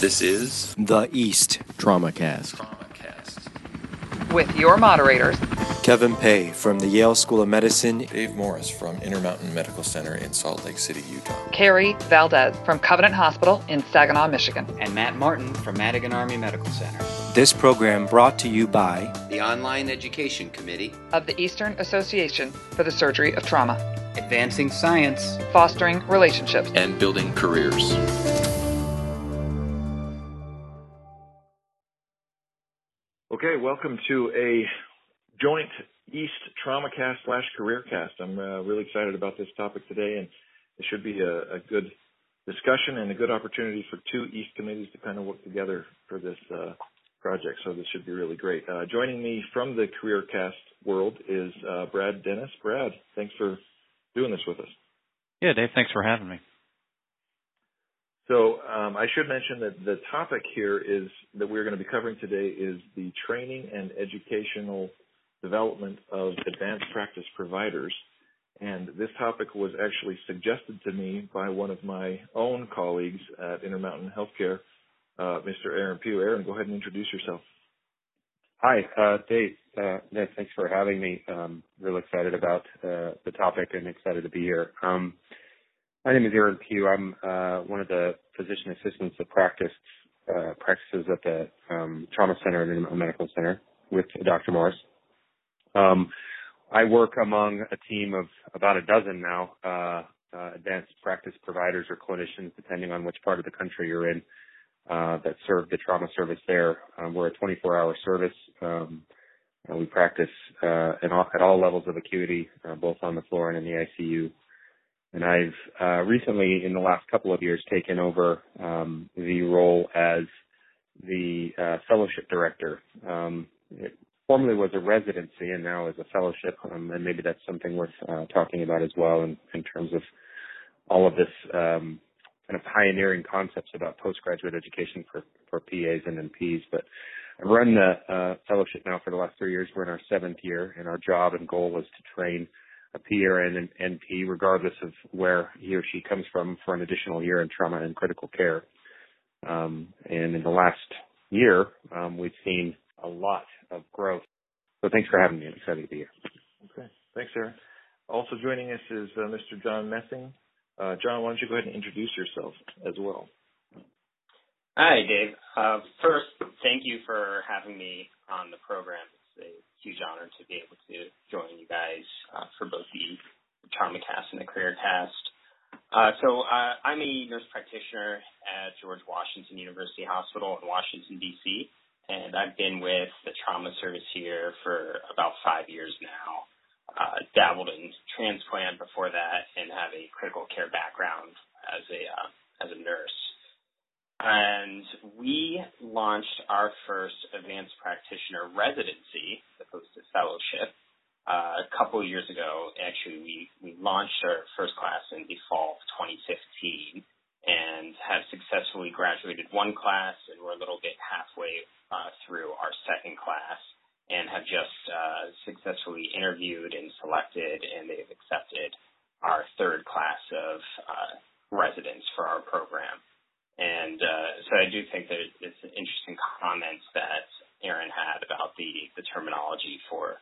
This is The East TraumaCast. TraumaCast. with your moderators, Kevin Pay from the Yale School of Medicine. Dave Morris from Intermountain Medical Center in Salt Lake City, Utah. Carrie Valdez from Covenant Hospital in Saginaw, Michigan. and Matt Martin from Madigan Army Medical Center. This program brought to you by the Online Education Committee, of the Eastern Association for the Surgery of Trauma, Advancing Science. fostering relationships. And building careers. Okay, welcome to a joint East TraumaCast slash CareerCast. I'm uh, really excited about this topic today, and it should be a, a good discussion and a good opportunity for two East committees to kind of work together for this uh, project. So this should be really great. Uh, joining me from the CareerCast world is uh, Brad Dennis. Brad, thanks for doing this with us. Yeah, Dave, thanks for having me. So um, I should mention that the topic here is that we're going to be covering today is the training and educational development of advanced practice providers. And this topic was actually suggested to me by one of my own colleagues at Intermountain Healthcare, uh, Mr. Aaron Pugh. Aaron, go ahead and introduce yourself. Hi, uh, Dave. Uh, Nick, thanks for having me. Um, really excited about uh, the topic and excited to be here. Um, my name is Aaron Pugh. I'm uh, one of the physician assistants that practice uh, practices at the um, trauma center and Medical Center with Dr. Morris. Um, I work among a team of about a dozen now, uh, uh, advanced practice providers or clinicians, depending on which part of the country you're in, uh, that serve the trauma service there. Um, we're a 24-hour service. Um, we practice uh, all, at all levels of acuity, uh, both on the floor and in the ICU. And I've uh, recently, in the last couple of years, taken over um, the role as the uh, fellowship director. Um, it formerly was a residency and now is a fellowship, um, and maybe that's something worth uh, talking about as well in, in terms of all of this um, kind of pioneering concepts about postgraduate education for, for PAs and NPs. But I've run the uh, fellowship now for the last three years. We're in our seventh year, and our job and goal was to train a PA and an NP, regardless of where he or she comes from, for an additional year in trauma and critical care. Um, and in the last year, um, we've seen a lot of growth. So thanks for having me. I'm excited to be here. Okay, thanks, Aaron. Also joining us is uh, Mr. John Messing. Uh, John, why don't you go ahead and introduce yourself as well? Hi, Dave. Uh, first, thank you for having me on the program. It's a huge honor to be able to join you guys uh, for both the TraumaCast and the CareerCast. Uh, so uh, I'm a nurse practitioner at George Washington University Hospital in Washington, D.C., and I've been with the trauma service here for about five years now. Uh, dabbled in transplant before that and have a critical care background as a uh, as a nurse. And we launched our first advanced practitioner residency, as opposed to fellowship, uh, a couple of years ago. Actually, we, we launched our first class in the fall of 2015 and have successfully graduated one class, and we're a little bit halfway uh, through our second class and have just uh, successfully interviewed and selected, and they've accepted our third class of uh, residents for our program. And uh, so I do think that it's an interesting comments that Aaron had about the, the terminology for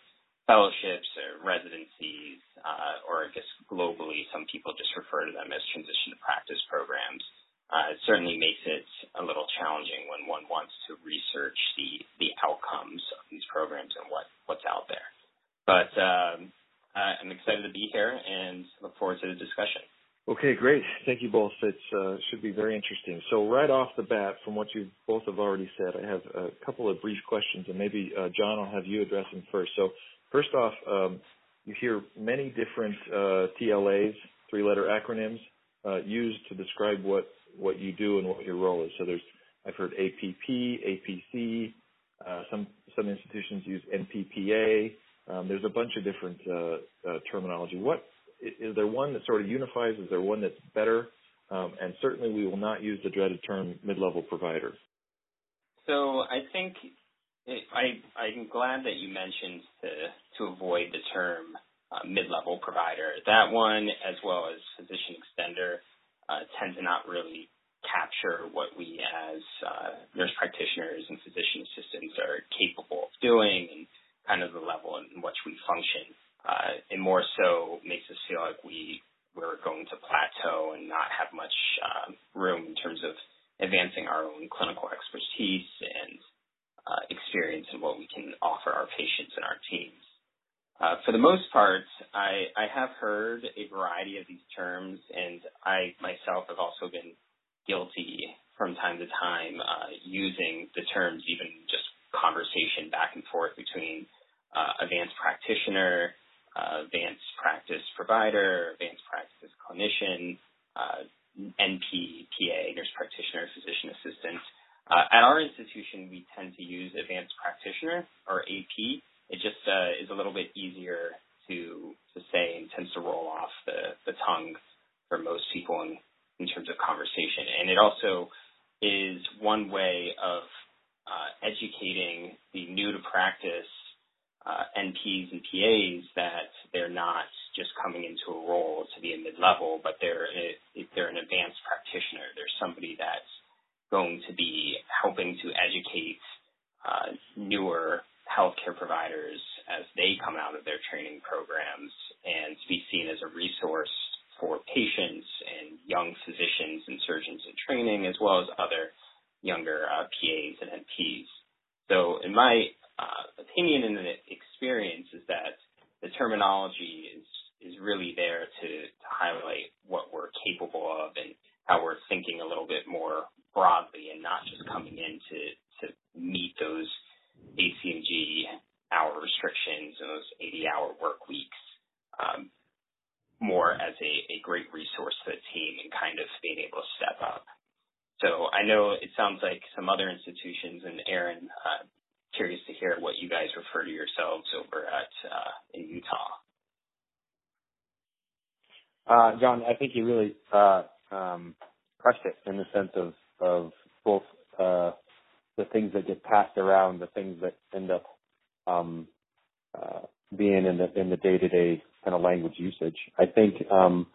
fellowships or residencies, uh, or I guess globally, some people just refer to them as transition to practice programs. It certainly makes it a little challenging when one wants to research the, the outcomes of these programs and what, what's out there. But um, I'm excited to be here and look forward to the discussion. Okay, great. Thank you both. It uh, should be very interesting. So right off the bat, from what you both have already said, I have a couple of brief questions, and maybe uh, John, I'll have you address them first. So first off, um, you hear many different uh, TLAs, three-letter acronyms, uh, used to describe what what you do and what your role is. So there's I've heard APP, APC. Uh, some some institutions use NPPA. Um, there's a bunch of different uh, uh, terminology. What is there one that sort of unifies? Is there one that's better? Um, and certainly, we will not use the dreaded term mid-level provider. So I think it, I I'm glad that you mentioned to to avoid the term uh, mid-level provider. That one, as well as physician extender, uh, tend to not really capture what we as uh, nurse practitioners and physician assistants are capable of doing and kind of the level in which we function. Uh, and more so makes us feel like we we're going to plateau and not have much uh, room in terms of advancing our own clinical expertise and uh, experience and what we can offer our patients and our teams. Uh, for the most part, I, I have heard a variety of these terms, and I myself have also been guilty from time to time uh, using the terms, even just conversation back and forth between uh, advanced practitioner, uh, advanced practice provider, advanced practice clinician, uh, NP, PA, nurse practitioner, physician assistant. Uh, at our institution, we tend to use advanced practitioner or AP. It just uh, is a little bit easier tends to roll off the, the tongue for most people in, in terms of conversation. And it also is one way of uh, educating the new to practice uh, NPs and PAs that they're not just coming into a role to be a mid-level, but they're a, they're an advanced practitioner. They're somebody that's going to be helping to educate uh, newer healthcare providers as they come out of their training programs and to be seen as a resource for patients and young physicians and surgeons in training, as well as other younger uh, PAs and NPs. So, in my uh, opinion and experience, is that the terminology is is really there to, to highlight what we're capable of and how we're thinking a little bit more broadly and not just coming in to, to meet those ACGME hour restrictions and those 80 hour work weeks um, more as a, a great resource to the team and kind of being able to step up. So I know it sounds like some other institutions, and Aaron, uh, curious to hear what you guys refer to yourselves over at uh, in Utah. Uh, John, I think you really uh, um, crushed it in the sense of of both uh, the things that get passed around, the things that end up um, uh, being in the in the day to day kind of language usage. I think um,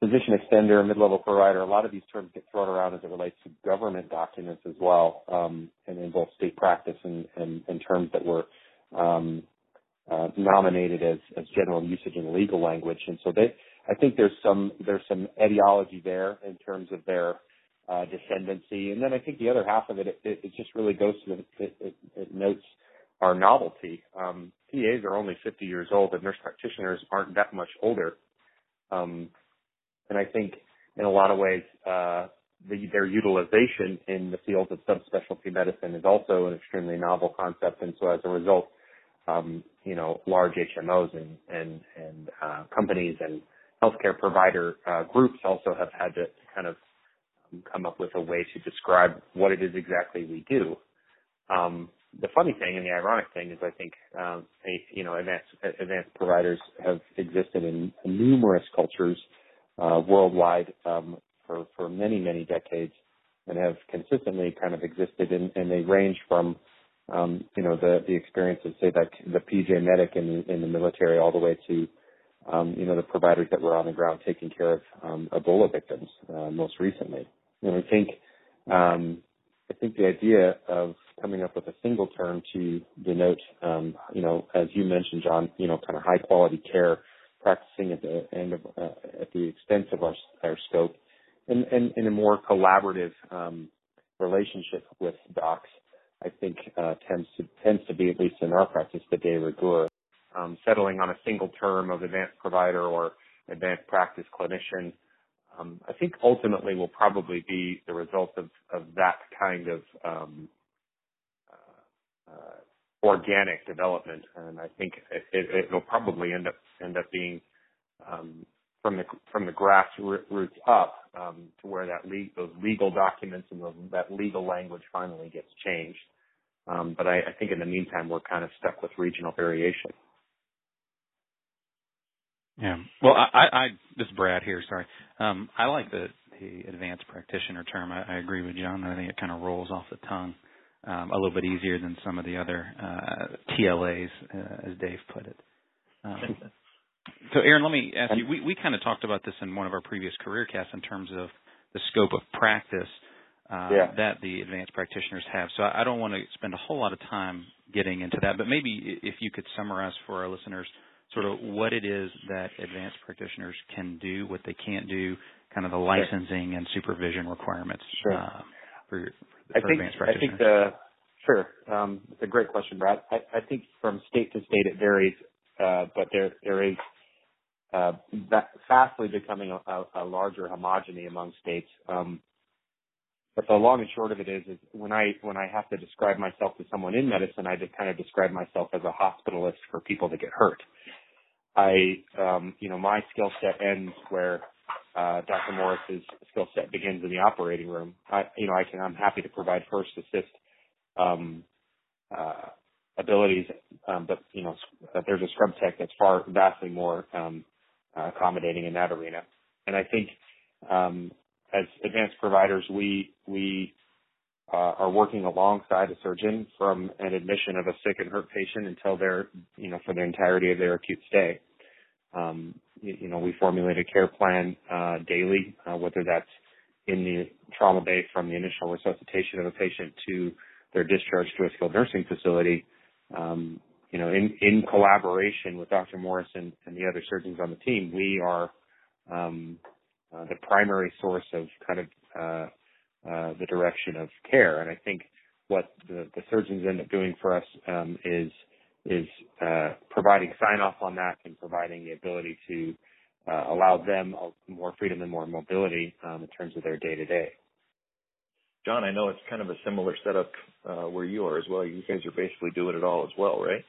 physician extender, mid level provider, a lot of these terms get thrown around as it relates to government documents as well, um, and in both state practice and, and, and terms that were um, uh, nominated as, as general usage in legal language. And so they, I think there's some there's some etiology there in terms of their uh, descendancy. And then I think the other half of it, it, it just really goes to the, it, it, it notes our novelty. Um, PAs are only 50 years old, and nurse practitioners aren't that much older. Um, and I think in a lot of ways, uh, the, their utilization in the field of subspecialty medicine is also an extremely novel concept. And so as a result, um, you know, large HMOs and, and, and uh, companies and healthcare provider uh, groups also have had to kind of come up with a way to describe what it is exactly we do. Um, the funny thing and the ironic thing is I think um, you know advanced advanced providers have existed in numerous cultures uh, worldwide um, for for many many decades and have consistently kind of existed and, and they range from um, you know the the experience of say like the PJ medic in in the military all the way to um, you know the providers that were on the ground taking care of um, Ebola victims uh, most recently. And I think um, I think the idea of coming up with a single term to denote, um, you know, as you mentioned, John, you know, kind of high quality care, practicing at the end of uh, at the extent of our our scope, and and in a more collaborative um, relationship with docs, I think uh, tends to tends to be at least in our practice the de rigueur. Um, settling on a single term of advanced provider or advanced practice clinician um, I think ultimately will probably be the result of, of that kind of um, uh, uh, organic development, and I think it, will probably end up end up being um, from the from the grassroots up um, to where that le- those legal documents and those, that legal language finally gets changed. Um, but I, I think in the meantime we're kind of stuck with regional variation. Yeah. Well, I, I, this is Brad here. Sorry. Um, I like the the advanced practitioner term. I, I agree with John. I think it kind of rolls off the tongue um, a little bit easier than some of the other uh, TLAs, uh, as Dave put it. Um, So, Aaron, let me ask you. We we kind of talked about this in one of our previous career casts in terms of the scope of practice uh, yeah. that the advanced practitioners have. So, I don't want to spend a whole lot of time getting into that, but maybe if you could summarize for our listeners sort of what it is that advanced practitioners can do, what they can't do, kind of the licensing and supervision requirements sure. uh, for, for, I think, advanced practitioners. I think the sure. Um, it's a great question, Brad. I, I think from state to state it varies, uh, but there there is uh, fastly becoming a, a, a larger homogeny among states. Um, but the long and short of it is, is when I when I have to describe myself to someone in medicine, I just kind of describe myself as a hospitalist for people that get hurt. I, um, you know, my skill set ends where uh, Dr. Morris's skill set begins in the operating room. I, you know, I can, I'm happy to provide first assist um, uh, abilities, um, but you know, there's a scrub tech that's far vastly more um, uh, accommodating in that arena. And I think um, as advanced providers, we we uh, are working alongside a surgeon from an admission of a sick and hurt patient until they're, you know, for the entirety of their acute stay. Um, you, you, know, we formulate a care plan uh, daily, uh, whether that's in the trauma bay from the initial resuscitation of a patient to their discharge to a skilled nursing facility. Um, you know, in, in collaboration with Dr. Morris and, and the other surgeons on the team, we are um, uh, the primary source of kind of uh, the direction of care. And I think what the, the surgeons end up doing for us um, is is uh, providing sign off on that and providing the ability to uh, allow them more freedom and more mobility um, in terms of their day to day. John, I know it's kind of a similar setup uh, where you are as well. You guys are basically doing it all as well, right?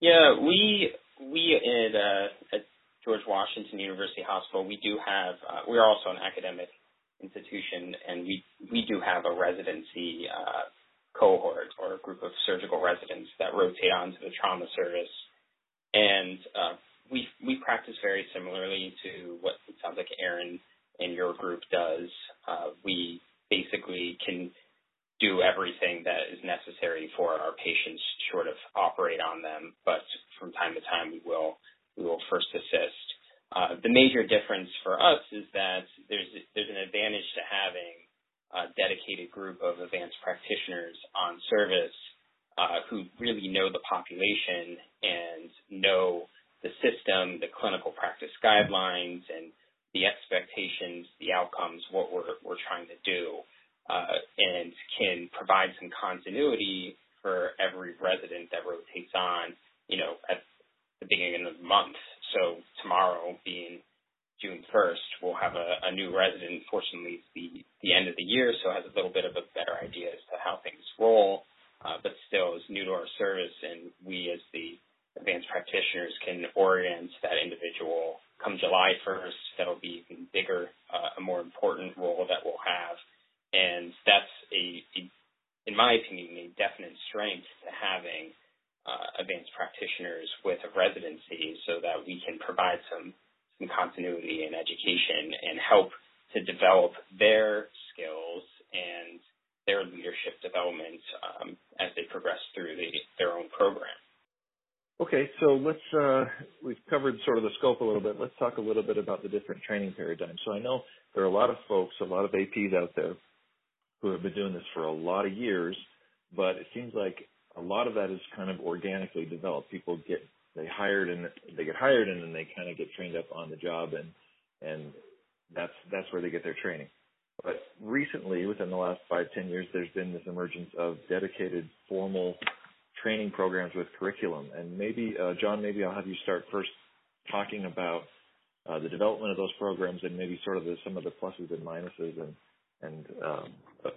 Yeah, we we at, uh, at George Washington University Hospital, we do have. Uh, we're also an academic institution, and we we do have a residency uh, cohort or a group of surgical residents that rotate onto the trauma service, and uh, we we practice very similarly to what it sounds like Aaron and your group does. Uh, we basically can do everything that is necessary for our patients, sort of operate on them, but from time to time we will we will first assist. Uh, the major difference for us is that advantage to having a dedicated group of advanced practitioners on service uh, who really know the population and know the system, the clinical practice guidelines, and the expectations, the outcomes, what we're we're trying to do, uh, and can provide some continuity for every resident that rotates on. You know, at the beginning of the month, so tomorrow being June 1st, we'll have a, a new resident. Fortunately, it's the, the end of the year, so has a little bit of a better idea as to how things roll, uh, but still is new to our service, and we as the advanced practitioners can orient that individual. Come July 1st, that'll be even bigger, uh, a more important role that we'll have, and that's a, a in my opinion, a definite strength to having uh, advanced practitioners with a residency so that we can provide some, some continuity in education and help to develop their skills and their leadership development um, as they progress through the, their own program. Okay, so let's uh, we've covered sort of the scope a little bit. Let's talk a little bit about the different training paradigms. So I know there are a lot of folks, a lot of APs out there who have been doing this for a lot of years, but it seems like a lot of that is kind of organically developed. People get they hired and they get hired and then they kind of get trained up on the job and and that's that's where they get their training. But recently, within the last five ten years, there's been this emergence of dedicated formal training programs with curriculum. And maybe uh, John, maybe I'll have you start first talking about the development of those programs and maybe sort of the, some of the pluses and minuses and and um,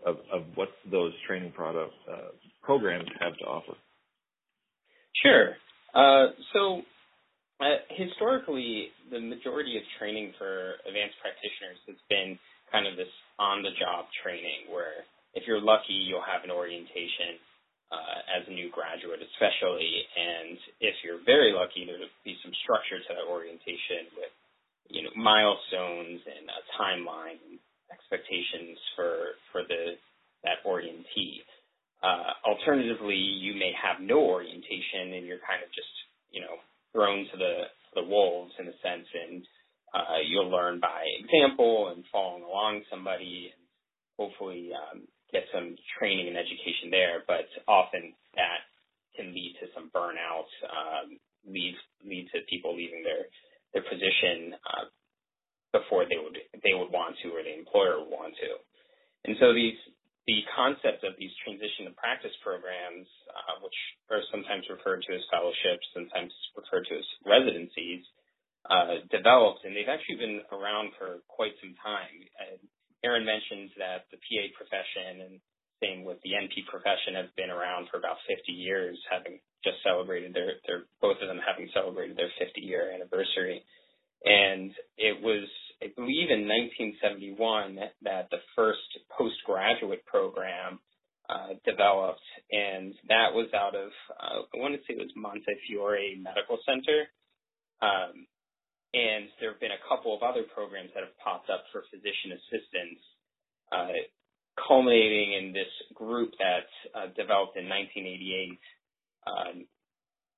of, of what those training product uh, programs have to offer. Sure. Uh, so uh, historically, the majority of training for advanced practitioners has been kind of this on-the-job training, where if you're lucky, you'll have an orientation uh, as a new graduate, especially, and if you're very lucky, there'll be some structure to that orientation with, you know, milestones and a timeline and expectations for for the that orientee. Uh, alternatively, you may have no orientation and you're kind of just you know thrown to the the wolves in a sense, and uh, you'll learn by example and following along somebody, and hopefully um, get some training and education there. But often that can lead to some burnout, um, lead lead to people leaving their their position uh, before they would they would want to or the employer would want to. And so these the concept of these transition to practice programs, uh, which are sometimes referred to as fellowships, sometimes referred to as residencies, uh, developed, and they've actually been around for quite some time. Aaron mentioned that the PA profession and same with the NP profession have been around for about 50 years, having just celebrated their, their both of them having celebrated their 50 year anniversary. And it was I believe in 1971 that the first postgraduate program uh, developed, and that was out of uh, I want to say it was Montefiore Medical Center. Um, and there have been a couple of other programs that have popped up for physician assistants, uh, culminating in this group that uh, developed in 1988 um,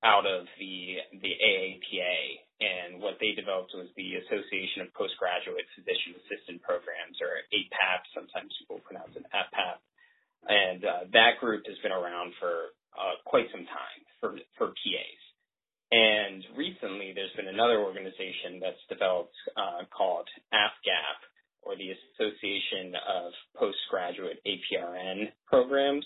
out of the the AAPA, and what they developed was the Association of Postgraduate Physician Assistant Programs, or APAP. Sometimes people pronounce it APAP. And uh, that group has been around for uh, quite some time for, for PAs. And recently, there's been another organization that's developed uh, called APGAP, or the Association of Postgraduate APRN Programs.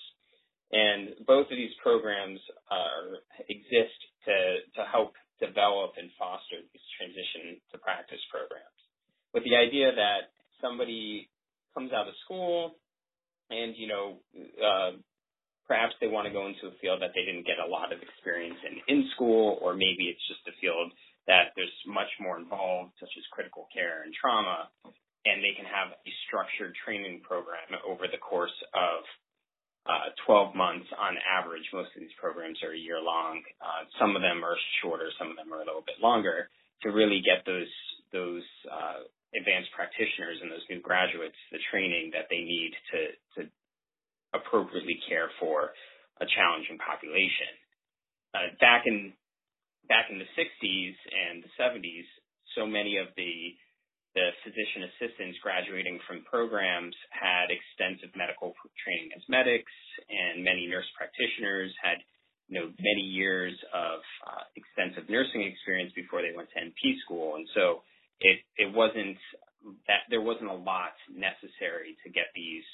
And both of these programs are, exist to, to help develop and foster these transition to practice programs. With the idea that somebody comes out of school and, you know, uh, perhaps they want to go into a field that they didn't get a lot of experience in in school, or maybe it's just a field that there's much more involved, such as critical care and trauma, and they can have a structured training program over the course of uh, 12 months on average. Most of these programs are a year long. Some of them are shorter, some of them are a little bit longer to really get those those uh, advanced practitioners and those new graduates the training that they need to to appropriately care for a challenging population. Uh, back in back in the 60s and the 70s, so many of the the physician assistants graduating from programs had extensive medical training as medics, and many nurse practitioners had you know many years of uh, extensive nursing experience before they went to NP school, and so it it wasn't that there wasn't a lot necessary to get these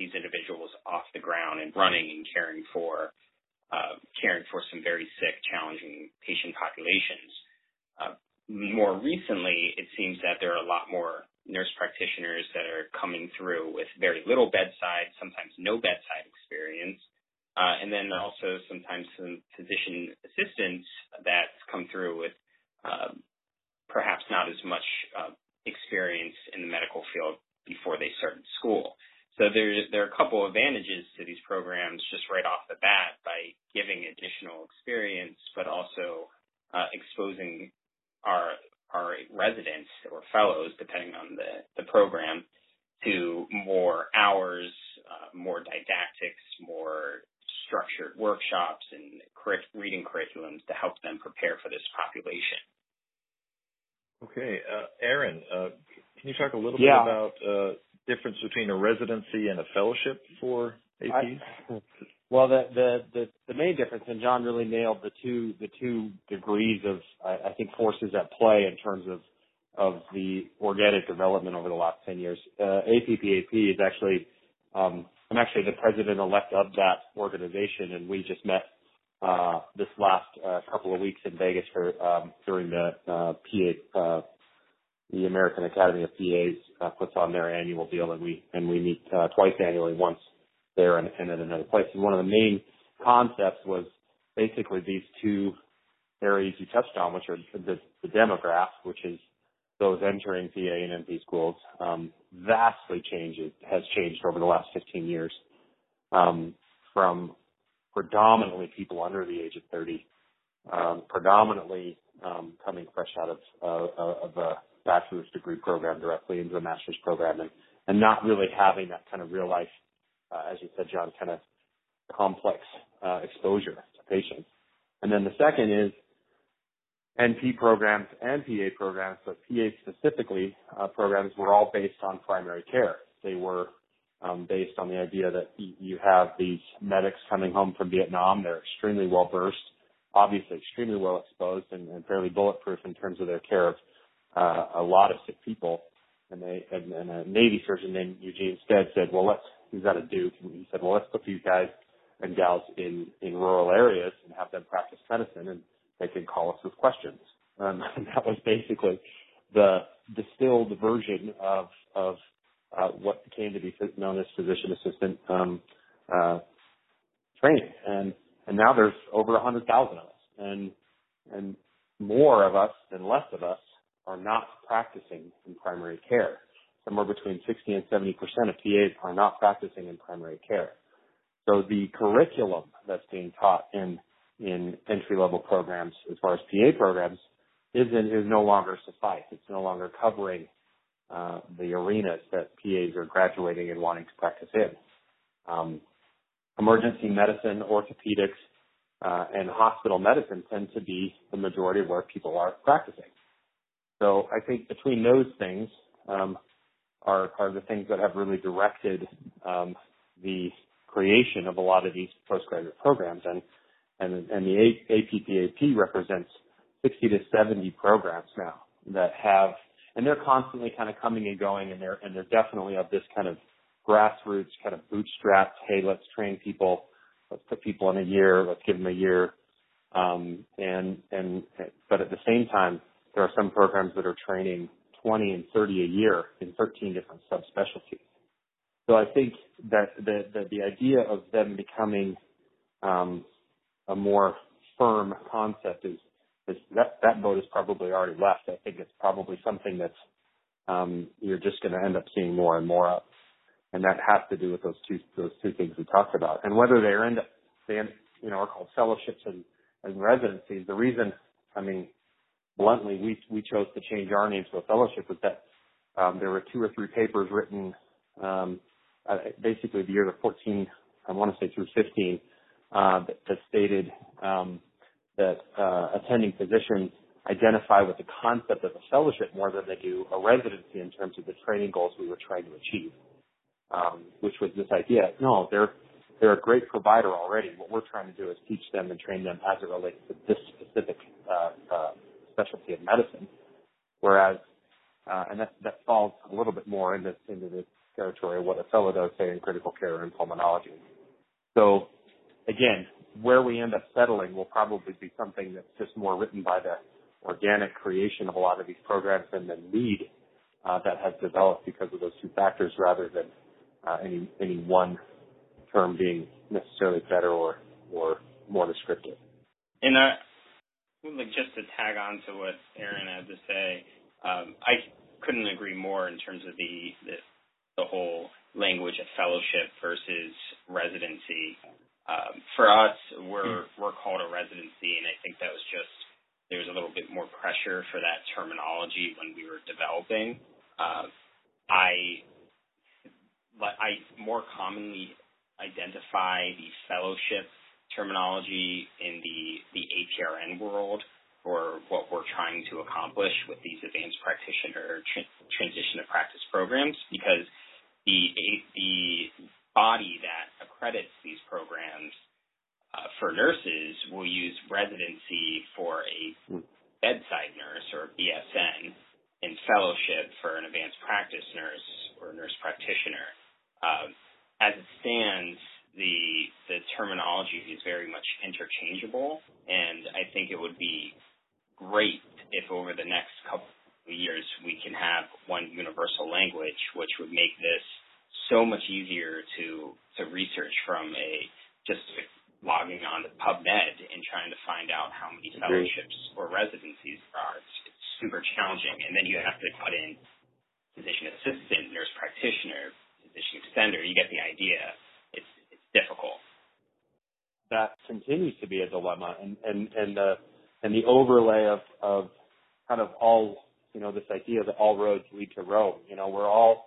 these individuals off the ground and running and caring for uh, caring for some very sick, challenging patient populations. More recently, it seems that there are a lot more nurse practitioners that are coming through with very little bedside, sometimes no bedside experience, uh, and then also sometimes some physician assistants that come through with uh, perhaps not as much uh, experience in the medical field before they started school. So there, there are a couple advantages to these programs just right off the bat by giving additional experience, but also uh, exposing our our residents or fellows, depending on the, the program, to more hours, uh, more didactics, more structured workshops and reading curriculums to help them prepare for this population. Okay, uh, Aaron, uh, can you talk a little yeah. bit about uh, difference between a residency and a fellowship for APs? I, well, the, the, the, the main difference, and John really nailed the two, the two degrees of, I, I think, forces at play in terms of, of the organic development over the last 10 years. Uh, APPAP is actually, um, I'm actually the president-elect of that organization, and we just met uh, this last uh, couple of weeks in Vegas for um, during the uh, PA, uh, the American Academy of PAs uh, puts on their annual deal, and we and we meet uh, twice annually, once there and, and at another place. And one of the main concepts was basically these two areas you touched on, which are the, the demograph, which is those entering PA and NP schools, um, vastly changes has changed over the last 15 years, um, from predominantly people under the age of 30, um, predominantly um, coming fresh out of, uh, of a bachelor's degree program directly into a master's program, and, and not really having that kind of real life uh, as you said, John, kind of complex uh, exposure to patients. And then the second is NP programs and PA programs, but PA specifically uh, programs were all based on primary care. They were um, based on the idea that you have these medics coming home from Vietnam. They're extremely well versed, obviously extremely well exposed, and, and fairly bulletproof in terms of their care of uh, a lot of sick people. And they and, and a Navy surgeon named Eugene Stead said, "Well, let's." He's out of Duke, and he said, "Well, let's put these guys and gals in in rural areas and have them practice medicine, and they can call us with questions." Um, and that was basically the distilled version of of what came to be known as physician assistant um, uh, training. And and now there's over hundred thousand of us, and and more of us than less of us are not practicing in primary care. Somewhere between 60 and 70 percent of PAs are not practicing in primary care. So the curriculum that's being taught in in entry level programs, as far as PA programs, isn't is no longer suffice. It's no longer covering uh, the arenas that PAs are graduating and wanting to practice in. Um, emergency medicine, orthopedics, uh, and hospital medicine tend to be the majority of where people are practicing. So I think between those things um, are, are the things that have really directed um, the creation of a lot of these postgraduate programs, and and, and the APPAP represents 60 to 70 programs now that have and they're constantly kind of coming and going, and they're and they're definitely of this kind of grassroots kind of bootstrapped. Hey, let's train people. Let's put people in a year. Let's give them a year. Um, and and but at the same time, there are some programs that are training 20 and 30 a year in 13 different subspecialties. So I think that the the, the idea of them becoming um, a more firm concept is that that boat is probably already left. I think it's probably something that's um, you're just going to end up seeing more and more of, and that has to do with those two those two things we talked about. And whether they end up they end, you know are called fellowships and, and residencies. The reason, I mean, bluntly, we we chose to change our name to a fellowship was that um, there were two or three papers written um, uh, basically the year of 14, I want to say through 15, uh, that, that stated um, that uh, attending physicians identify with the concept of a fellowship more than they do a residency in terms of the training goals we were trying to achieve, um, which was this idea. No, they're they're a great provider already. What we're trying to do is teach them and train them as it relates to this specific uh, uh, specialty of medicine. Whereas, uh, and that that falls a little bit more into into the territory of what a fellow does, say, in critical care and pulmonology. So, again, where we end up settling will probably be something that's just more written by the organic creation of a lot of these programs and the need uh, that has developed because of those two factors rather than uh, any any one term being necessarily better or or more descriptive. And I like just to tag on to what Aaron had to say, um, I couldn't agree more in terms of the, the the whole language of fellowship versus residency. Um, for us, we're we're called a residency, and I think that was just there was a little bit more pressure for that terminology when we were developing. Uh, I I more commonly identify the fellowship terminology in the the APRN world for what we're trying to accomplish with these advanced practitioner tra- transition to practice programs because the the body that accredits these programs uh, for nurses will use residency for a bedside nurse or BSN and fellowship for an advanced practice nurse or nurse practitioner. Um, as it stands, the the terminology is very much interchangeable, and I think it would be great if over the next couple of years we can have one universal language, which would make this so much easier to to research from a just logging on to PubMed and trying to find out how many fellowships or residencies there are. It's, it's super challenging, and then you have to put in physician assistant, nurse practitioner, physician extender. You get the idea. It's it's difficult. That continues to be a dilemma, and and and the and the overlay of of kind of all you know this idea that all roads lead to Rome. You know, we're all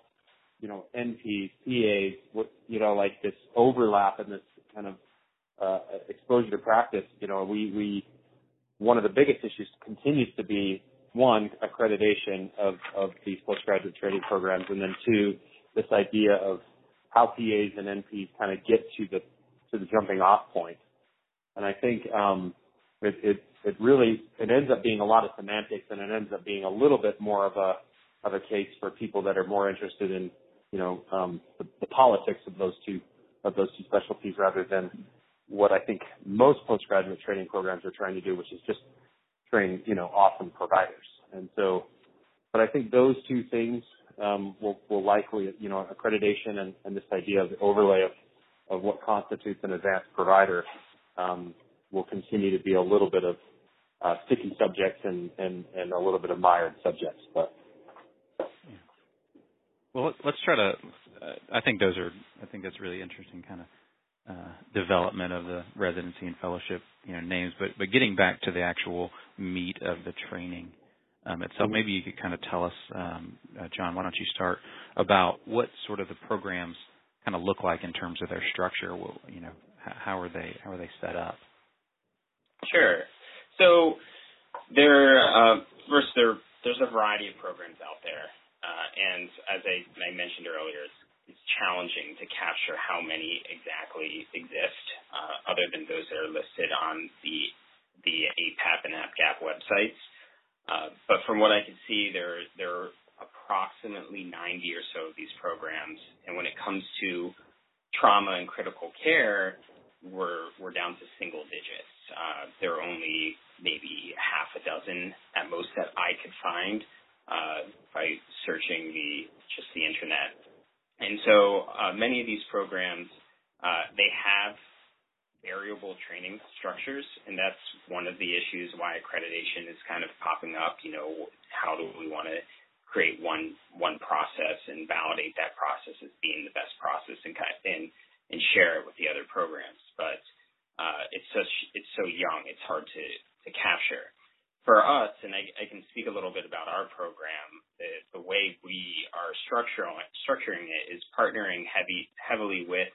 you know, NPs, PAs, you know, like this overlap and this kind of uh, exposure to practice. You know, we we one of the biggest issues continues to be one accreditation of of these postgraduate training programs, and then two this idea of how PAs and NPs kind of get to the to the jumping off point. And I think um, it, it it really it ends up being a lot of semantics, and it ends up being a little bit more of a of a case for people that are more interested in you know um, the, the politics of those two of those two specialties rather than what I think most postgraduate training programs are trying to do, which is just train you know awesome providers. And so, but I think those two things um, will will likely you know accreditation and, and this idea of the overlay of of what constitutes an advanced provider um, will continue to be a little bit of uh, sticky subjects and, and, and a little bit of mired subjects. But well, let's try to. Uh, I think those are. I think that's really interesting, kind of uh, development of the residency and fellowship, you know, names. But but getting back to the actual meat of the training um, itself, mm-hmm. maybe you could kind of tell us, um, uh, John. Why don't you start about what sort of the programs kind of look like in terms of their structure? Well, you know, how are they how are they set up? Sure. So there, uh, first there there's a variety of programs out there, as I, mentioned earlier, it's challenging to capture how many exactly exist, uh, other than those that are listed on the the APAP and APGAP websites. Uh, but from what I can see, there there are approximately 90 or so of these programs, and when it comes to trauma and critical care, we're we're down to single digits. Uh, there are only maybe half a dozen at most that I could find uh, by searching the just the internet. And so uh, many of these programs, uh, they have variable training structures, and that's one of the issues why accreditation is kind of popping up. You know, how do we want to create one one process and validate that process as being the best process and kind of, and and share it with the other programs? But uh, it's such it's so young, it's hard to to capture for us, and I, I, can speak a little bit about our program, the, the way we are structuring, structuring it is partnering heavy, heavily with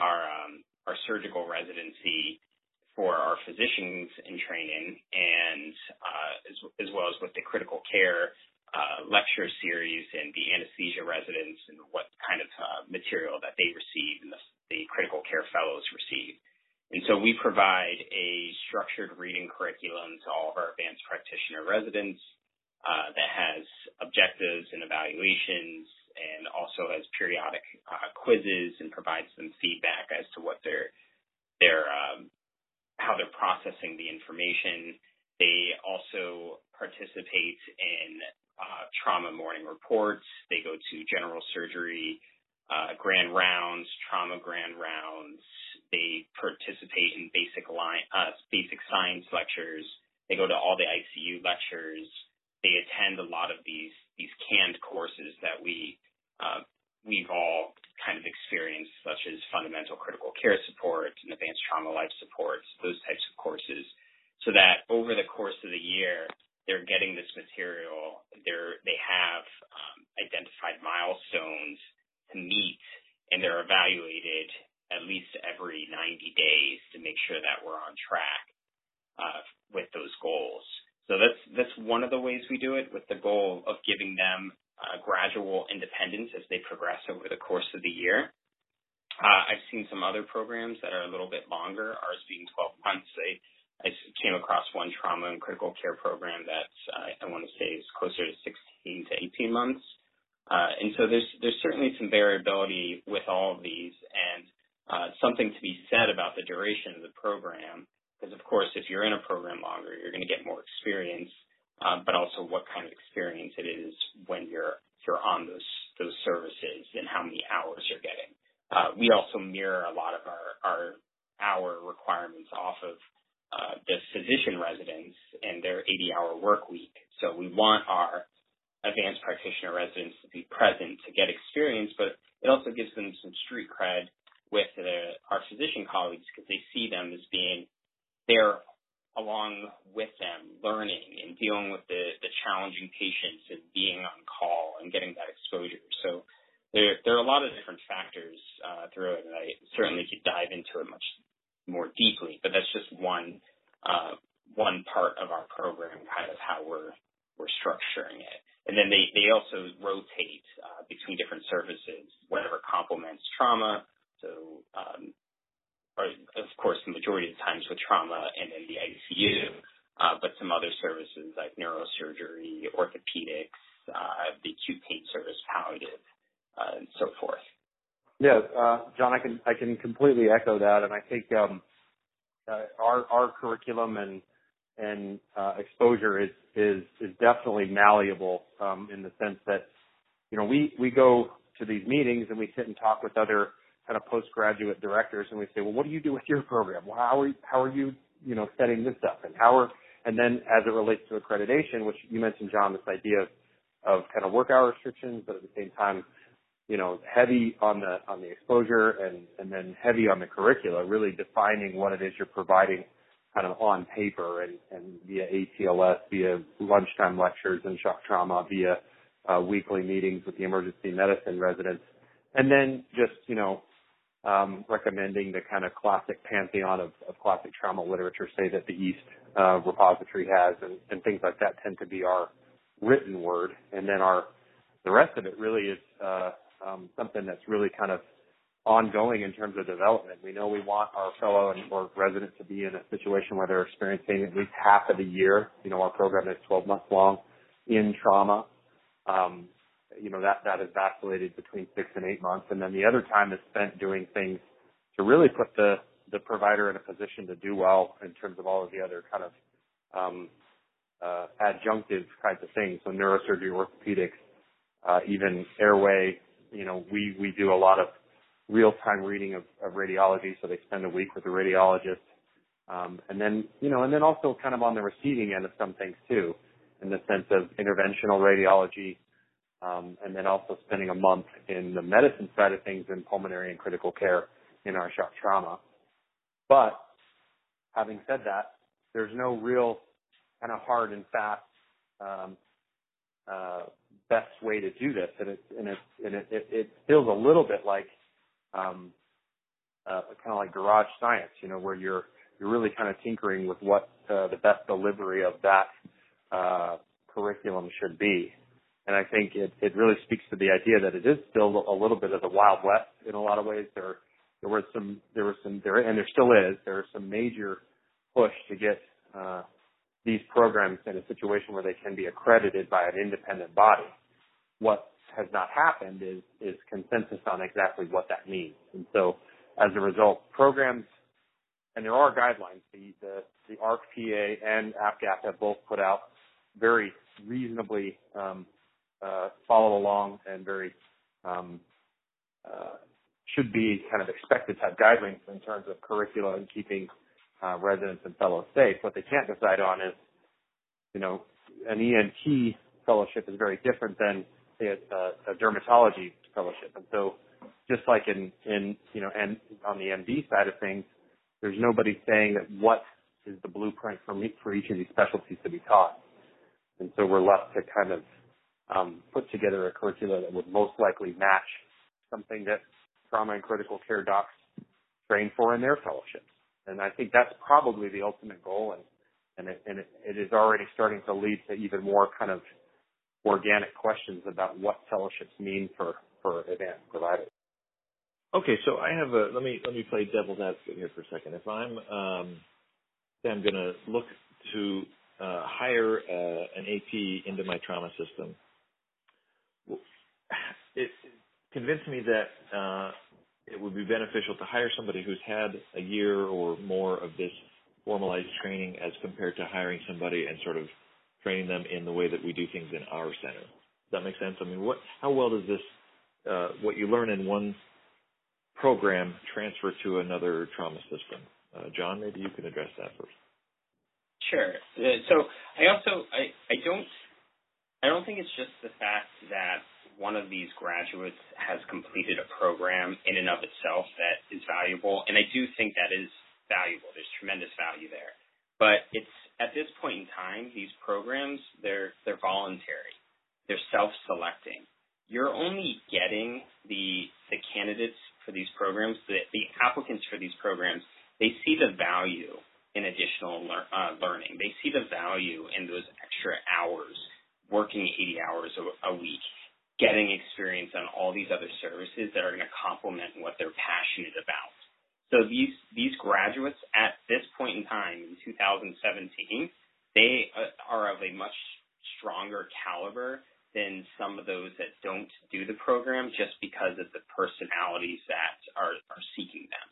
our, um, our surgical residency for our physicians in training and uh, as, as, well as with the critical care uh, lecture series and the anesthesia residents and what kind of uh, material that they receive and the, the critical care fellows receive. And so we provide a structured reading curriculum to all of our advanced practitioner residents uh, that has objectives and evaluations and also has periodic uh, quizzes and provides them feedback as to what they're, um, how they're processing the information. They also participate in uh, trauma morning reports. They go to general surgery uh, grand rounds, trauma grand rounds. They participate in basic line, uh, basic science lectures. They go to all the ICU lectures. They attend a lot of these these canned courses that we uh, we've all kind of experienced, such as fundamental critical care support and advanced trauma life support, those types of courses, so that over the course of the year, they're getting this material. They're they have um, identified milestones to meet, and they're evaluated at least every 90 days to make sure that we're on track uh, with those goals. So that's that's one of the ways we do it, with the goal of giving them uh, gradual independence as they progress over the course of the year. Uh, I've seen some other programs that are a little bit longer, ours being 12 months. I, I came across one trauma and critical care program that uh, I want to say is closer to 16 to 18 months. Uh, and so there's there's certainly some variability with all of these, and uh, something to be said about the duration of the program. Because of course, if you're in a program longer, you're going to get more experience, uh, but also what kind of experience it is when you're you're on those those services and how many hours you're getting. Uh, we also mirror a lot of our our hour requirements off of uh, the physician residents and their 80 hour work week. So we want our advanced practitioner residents to be present to get experience, but it also gives them some street cred with the, our physician colleagues because they see them as being there along with them, learning and dealing with the, the challenging patients and being on call and getting that exposure. So there, there are a lot of different factors uh, through it, and I certainly could dive into it much more deeply, but that's just one uh, one part of our program, kind of how we're we're structuring it. And then they they also rotate uh, between different services, whatever complements trauma. So, um, or of course, the majority of the times with trauma and in the ICU, uh, but some other services like neurosurgery, orthopedics, uh, the acute pain service, palliative, uh, and so forth. Yeah, uh, John, I can I can completely echo that, and I think um, uh, our our curriculum and and uh, exposure is is is definitely malleable um, in the sense that you know we we go to these meetings and we sit and talk with other kind of postgraduate directors and we say, well, what do you do with your program? Well, how are you, how are you you know setting this up and how are and then as it relates to accreditation, which you mentioned, John, this idea of of kind of work hour restrictions, but at the same time you know, heavy on the on the exposure and and then heavy on the curricula, really defining what it is you're providing kind of on paper and, and via ATLS, via lunchtime lectures and shock trauma, via uh, weekly meetings with the emergency medicine residents, and then just you know um, recommending the kind of classic pantheon of, of classic trauma literature, say that the East uh, repository has, and, and things like that tend to be our written word, and then our the rest of it really is uh, um, something that's really kind of ongoing in terms of development. We know we want our fellow and or resident to be in a situation where they're experiencing at least half of the year. You know, our program is 12 months long in trauma. Um, you know, that, that has vacillated between six and eight months. And then the other time is spent doing things to really put the, the provider in a position to do well in terms of all of the other kind of, um, uh, adjunctive kinds of things. So neurosurgery, orthopedics, uh, even airway, you know, we, we do a lot of real-time reading of, of radiology, so they spend a week with a radiologist. Um, and then, you know, and then also kind of on the receiving end of some things too, in the sense of interventional radiology, um, and then also spending a month in the medicine side of things in pulmonary and critical care in our shock trauma. But having said that, there's no real kind of hard and fast um, uh, best way to do this, and it and it and it, it, it feels a little bit like um, uh, kind of like garage science, you know, where you're you're really kind of tinkering with what uh, the best delivery of that uh, curriculum should be. And I think it, it really speaks to the idea that it is still a little bit of the wild west in a lot of ways. There there was some there was some there and there still is there is some major push to get uh, these programs in a situation where they can be accredited by an independent body. What has not happened is, is consensus on exactly what that means. And so as a result, programs, and there are guidelines, the, the, the ARC-PA and APGAP have both put out very reasonably um, uh, follow along and very um, uh, should be kind of expected type guidelines in terms of curricula and keeping uh, residents and fellows safe. What they can't decide on is, you know, an ENT fellowship is very different than say a, a dermatology fellowship. And so just like in, in, you know, and on the MD side of things, there's nobody saying that what is the blueprint for me, for each of these specialties to be taught. And so we're left to kind of um, put together a curricula that would most likely match something that trauma and critical care docs train for in their fellowships. And I think that's probably the ultimate goal, and and it, and it, it is already starting to lead to even more kind of organic questions about what fellowships mean for for advanced providers. Okay, so I have a let me let me play devil's advocate here for a second. If I'm um, I'm going to look to uh, hire uh, an AP into my trauma system, it convinced me that uh, it would be beneficial to hire somebody who's had a year or more of this formalized training as compared to hiring somebody and sort of training them in the way that we do things in our center. Does that make sense? I mean, what, how well does this, uh, what you learn in one program transfer to another trauma system? Uh, John, maybe you can address that first. Sure. Uh, so I also I, I don't I don't think it's just the fact that one of these graduates has completed a program in and of itself that is valuable, and I do think that is valuable. There's tremendous value there, but it's at this point in time, these programs they're they're voluntary, they're self-selecting. You're only getting the the candidates for these programs, the, the applicants for these programs. They see the value in additional lear- uh, learning. They see the value in those extra hours, working 80 hours a, a week, getting experience on all these other services that are going to complement what they're passionate about. So these these graduates at this point in time in 2017, they uh, are of a much stronger caliber than some of those that don't do the program just because of the personalities that are, are seeking them.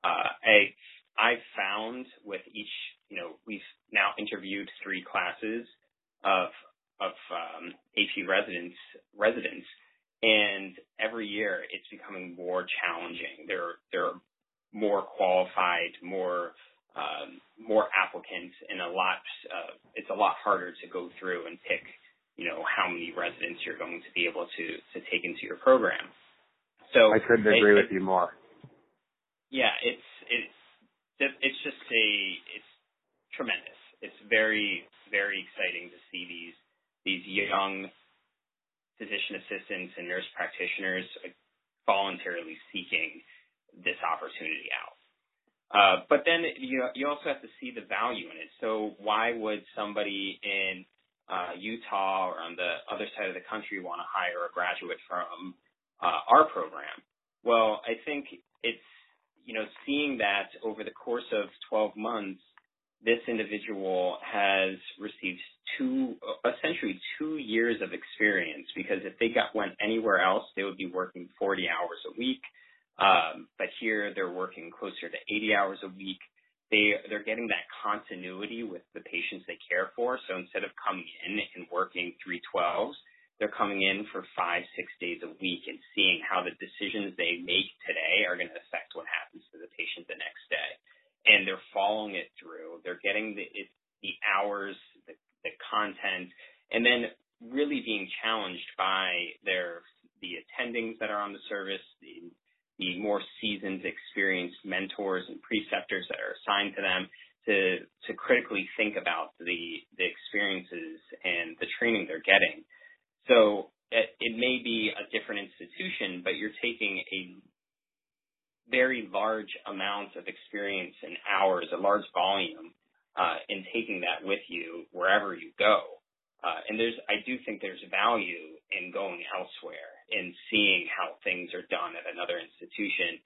Uh, I I've found with each, you know, we've now interviewed three classes of of um, residents residents, and every year it's becoming more challenging. There there are more qualified, more um, more applicants, and a lot. Uh, it's a lot harder to go through and pick, you know, how many residents you're going to be able to to take into your program. So I couldn't agree it, with you more. Yeah, it's it's it's just a it's tremendous. It's very very exciting to see these these young physician assistants and nurse practitioners voluntarily seeking this opportunity out. Uh, but then you you also have to see the value in it. So why would somebody in uh, Utah or on the other side of the country want to hire a graduate from uh, our program? Well, I think it's you know seeing that over the course of 12 months, this individual has received two essentially two years of experience because if they got went anywhere else, they would be working 40 hours a week um, but here they're working closer to 80 hours a week. They they're getting that continuity with the patients they care for. So instead of coming in and working three twelves, they're coming in for five six days a week and seeing how the decisions they make today are going to affect what happens to the patient the next day. And they're following it through. They're getting the it, the hours, the, the content, and then really being challenged by their the attendings that are on the service, the the more seasoned, experienced mentors and preceptors that are assigned to them to to critically think about the the experiences and the training they're getting. So it, it may be a different institution, but you're taking a very large amounts of experience and hours, a large volume, uh, and taking that with you wherever you go. Uh, and there's, I do think there's value in going elsewhere and seeing how things are done at another institution.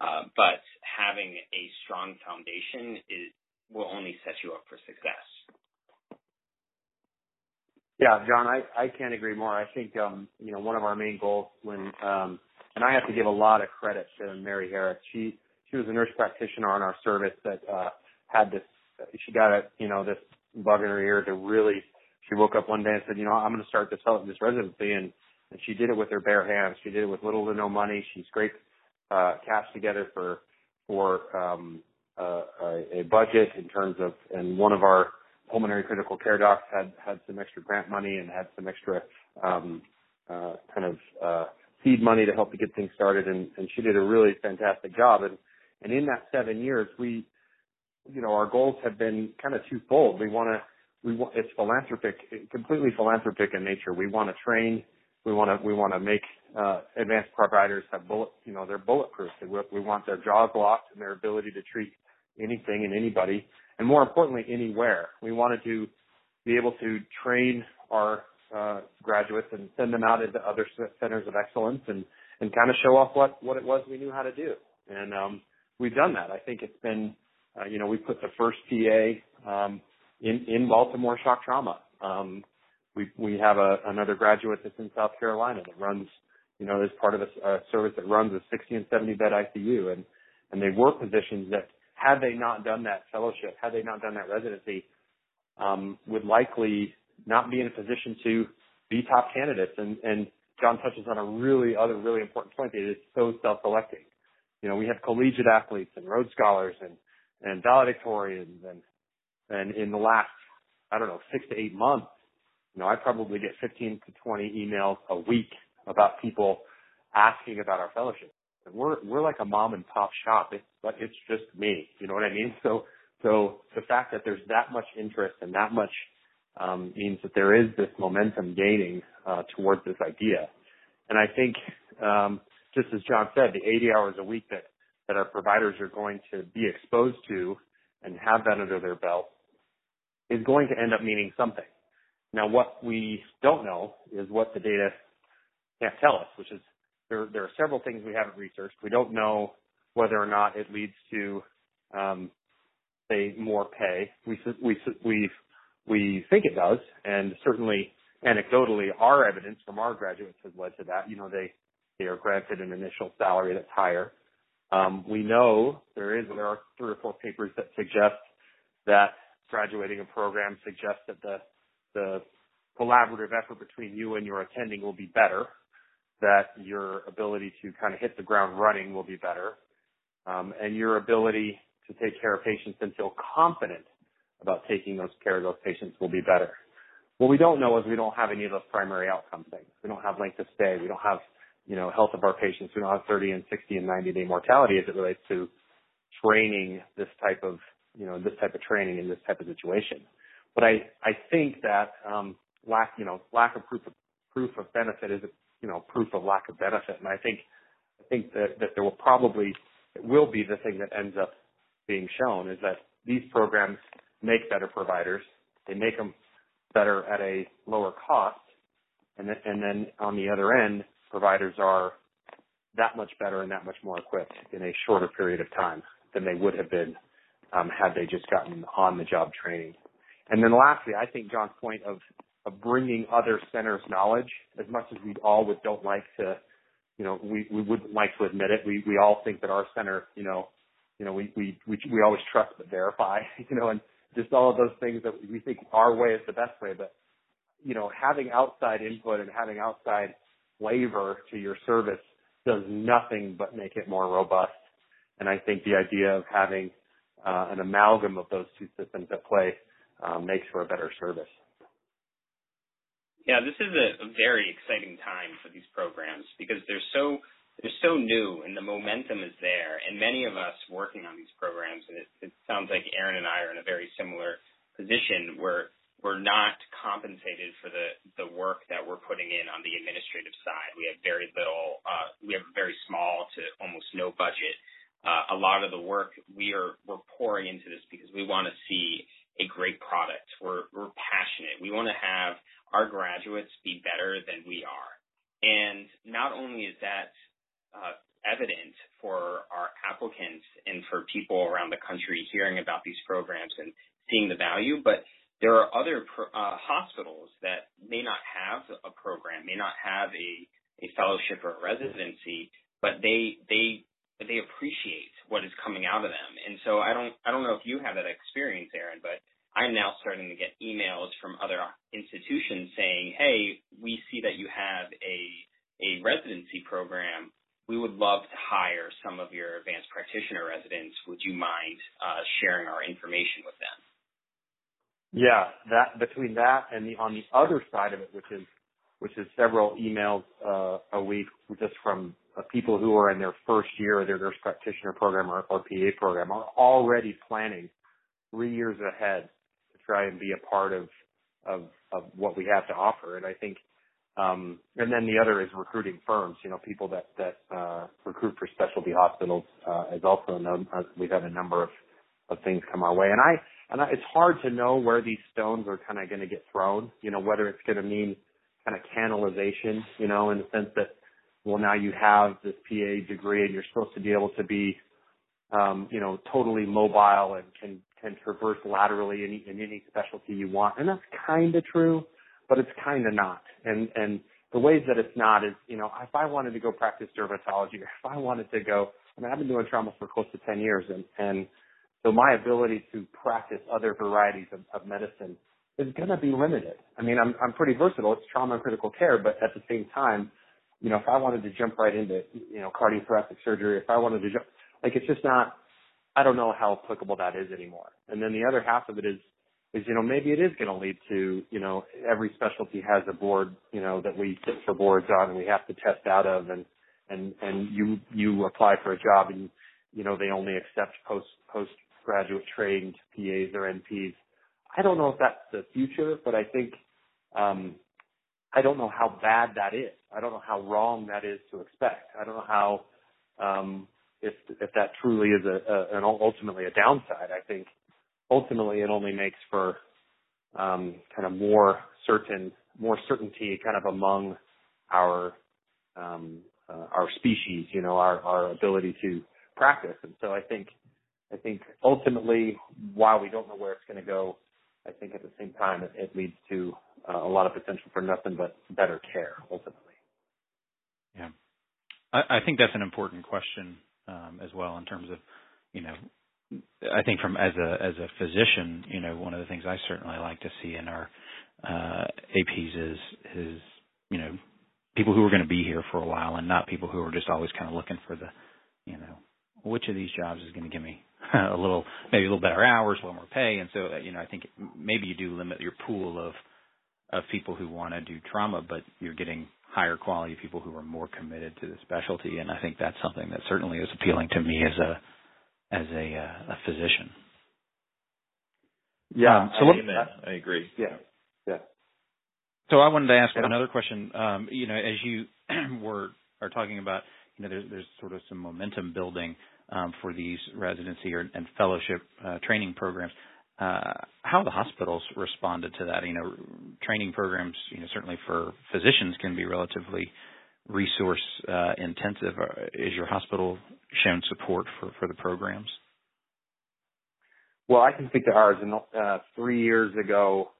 Uh, but having a strong foundation is, will only set you up for success. Yeah, John, I, I can't agree more. I think, um, you know, one of our main goals when, um, and I have to give a lot of credit to Mary Harris. She, she was a nurse practitioner on our service that, uh, had this, she got a, you know, this bug in her ear to really she woke up one day and said, you know, I'm going to start this this residency, and and she did it with her bare hands. She did it with little to no money. She scraped uh, cash together for for um, uh, a budget in terms of, and one of our pulmonary critical care docs had had some extra grant money and had some extra um, uh, kind of uh, seed money to help to get things started, and, and she did a really fantastic job. And and in that seven years, we, you know, our goals have been kind of twofold. We want to we want it's philanthropic, completely philanthropic in nature. We want to train, we want to we want to make uh, advanced providers have bullet, you know, they're bulletproof. We, we want their jaws locked and their ability to treat anything and anybody, and more importantly, anywhere. We wanted to be able to train our uh, graduates and send them out into other centers of excellence and and kind of show off what what it was we knew how to do. And um, we've done that. I think it's been, uh, you know, we put the first PA um, in in Baltimore shock trauma. Um, we we have a, another graduate that's in South Carolina that runs, you know, as part of a, a service that runs a 60 and 70 bed ICU, and and they were positions that had they not done that fellowship, had they not done that residency, um, would likely not be in a position to be top candidates. And and John touches on a really other really important point that it is so self-selecting. You know, we have collegiate athletes and Rhodes Scholars and and valedictorians and and in the last, I don't know, six to eight months, you know, I probably get 15 to 20 emails a week about people asking about our fellowship. And we're, we're like a mom and pop shop. It's, but it's just me. You know what I mean? So, so the fact that there's that much interest and that much, um, means that there is this momentum gaining, uh, towards this idea. And I think, um, just as John said, the 80 hours a week that, that our providers are going to be exposed to and have that under their belt is going to end up meaning something. Now, what we don't know is what the data can't tell us, which is there, there are several things we haven't researched. We don't know whether or not it leads to, um, say, more pay. We, we, we, we think it does, and certainly anecdotally, our evidence from our graduates has led to that. You know, they, they are granted an initial salary that's higher. Um, we know there is, there are three or four papers that suggest that graduating a program suggests that the, the collaborative effort between you and your attending will be better, that your ability to kind of hit the ground running will be better, um, and your ability to take care of patients and feel confident about taking those care of those patients will be better. What we don't know is we don't have any of those primary outcome things. We don't have length of stay. We don't have, you know, health of our patients. We don't have 30 and 60 and 90 day mortality as it relates to training this type of, you know, this type of training in this type of situation. But I, I think that, um, lack, you know, lack of proof of, proof of benefit is, you know, proof of lack of benefit. And I think, I think that, that there will probably, it will be the thing that ends up being shown is that these programs make better providers. They make them better at a lower cost. And then, and then on the other end, providers are that much better and that much more equipped in a shorter period of time than they would have been um, had they just gotten on the job training. And then lastly, I think John's point of, of bringing other centers knowledge, as much as we all would don't like to, you know, we, we wouldn't like to admit it. We, we all think that our center, you know, you know, we, we, we, we always trust but verify, you know, and just all of those things that we think our way is the best way. But, you know, having outside input and having outside flavor to your service does nothing but make it more robust. And I think the idea of having uh, an amalgam of those two systems at play um, makes for a better service. Yeah, this is a very exciting time for these programs because they're so they're so new and the momentum is there. And many of us working on these programs, and it, it sounds like Aaron and I are in a very similar position where we're not compensated for the the work that we're putting in on the administrative side. We have very little. Uh, we have very small to almost no budget. Uh, a lot of the work we are we're pouring into this because we want to see a great product. We're we're passionate. We want to have our graduates be better than we are. And not only is that uh, evident for our applicants and for people around the country hearing about these programs and seeing the value, but there are other pro- uh, hospitals that may not have a program, may not have a, a fellowship or a residency, but they they they appreciate what is coming out of them. And so I don't I don't know if you have that experience, Aaron, but I'm now starting to get emails from other institutions saying, "Hey, we see that you have a a residency program we would love to hire some of your advanced practitioner residents. Would you mind uh, sharing our information with them? Yeah, that between that and the on the other side of it, which is which is several emails uh, a week just from uh, people who are in their first year of their nurse practitioner program or, or PA program are already planning three years ahead to try and be a part of of of what we have to offer. And I think um, and then the other is recruiting firms, you know, people that, that, uh, recruit for specialty hospitals, uh, is also known, uh, we've had a number of, of things come our way. And I, and I, it's hard to know where these stones are kind of going to get thrown, you know, whether it's going to mean kind of canalization, you know, in the sense that, well, now you have this PA degree and you're supposed to be able to be, um, you know, totally mobile and can, can traverse laterally in, in any specialty you want. And that's kind of true but it's kind of not. And and the ways that it's not is, you know, if I wanted to go practice dermatology, or if I wanted to go, I mean, I've been doing trauma for close to 10 years, and and so my ability to practice other varieties of, of medicine is going to be limited. I mean, I'm I'm pretty versatile. It's trauma and critical care, but at the same time, you know, if I wanted to jump right into, you know, cardiothoracic surgery, if I wanted to jump, like it's just not. I don't know how applicable that is anymore. And then the other half of it is is, you know, maybe it is going to lead to, you know, every specialty has a board, you know, that we sit for boards on and we have to test out of and, and, and you, you apply for a job and, you know, they only accept post, postgraduate trained PAs or NPs. I don't know if that's the future, but I think, um, I don't know how bad that is. I don't know how wrong that is to expect. I don't know how, um, if, if that truly is a, a, an ultimately a downside. I think, ultimately it only makes for um, kind of more certain, more certainty kind of among our um, uh, our species, you know, our, our ability to practice. And so I think I think ultimately, while we don't know where it's going to go, I think at the same time it, it leads to uh, a lot of potential for nothing but better care ultimately. Yeah, I, I think that's an important question um, as well in terms of, you know, I think from as a as a physician, you know, one of the things I certainly like to see in our uh, APs is is you know people who are going to be here for a while and not people who are just always kind of looking for the, you know, which of these jobs is going to give me a little maybe a little better hours, a little more pay, and so you know I think maybe you do limit your pool of of people who want to do trauma, but you're getting higher quality people who are more committed to the specialty, and I think that's something that certainly is appealing to me as a as a uh, a physician. Yeah, um, so I, I agree. Yeah, yeah. So I wanted to ask yeah. another question. Um, you know, as you were are talking about, you know, there's, there's sort of some momentum building um, for these residency or, and fellowship uh, training programs. Uh, how the hospitals responded to that? You know, training programs, you know, certainly for physicians can be relatively resource uh, intensive. Uh, is your hospital shown support for, for the programs? Well, I can speak to ours. And uh, three years ago,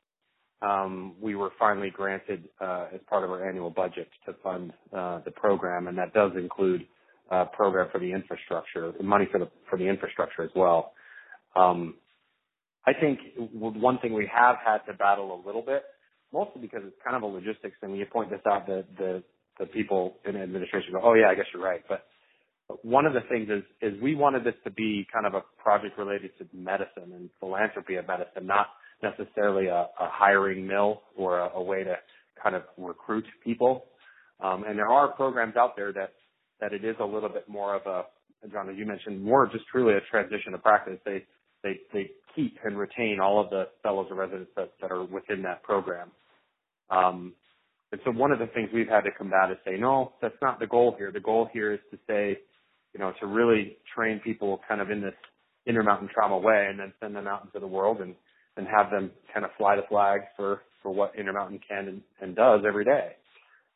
um, we were finally granted uh, as part of our annual budget to fund uh, the program, and that does include a program for the infrastructure, money for the for the infrastructure as well. Um, I think one thing we have had to battle a little bit, mostly because it's kind of a logistics thing. You point this out, the the, the people in administration go, "Oh yeah, I guess you're right," but one of the things is is we wanted this to be kind of a project related to medicine and philanthropy of medicine, not necessarily a, a hiring mill or a, a, way to kind of recruit people. Um, and there are programs out there that that it is a little bit more of a, John, as you mentioned, more just truly a transition of practice. They they they keep and retain all of the fellows and residents that, that are within that program. Um, and so one of the things we've had to combat is say, no, that's not the goal here. The goal here is to say, you know, to really train people kind of in this intermountain trauma way and then send them out into the world and and have them kind of fly the flag for for what Intermountain can and, and does every day.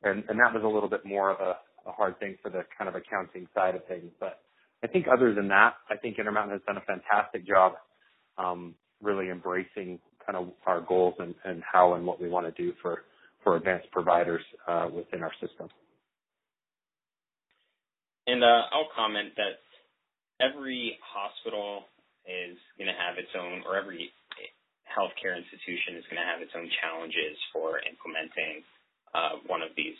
And and that was a little bit more of a, a hard thing for the kind of accounting side of things. But I think other than that, I think Intermountain has done a fantastic job um, really embracing kind of our goals and, and how and what we want to do for for advanced providers uh, within our system. And uh, I'll comment that every hospital is going to have its own, or every healthcare institution is going to have its own challenges for implementing uh, one of these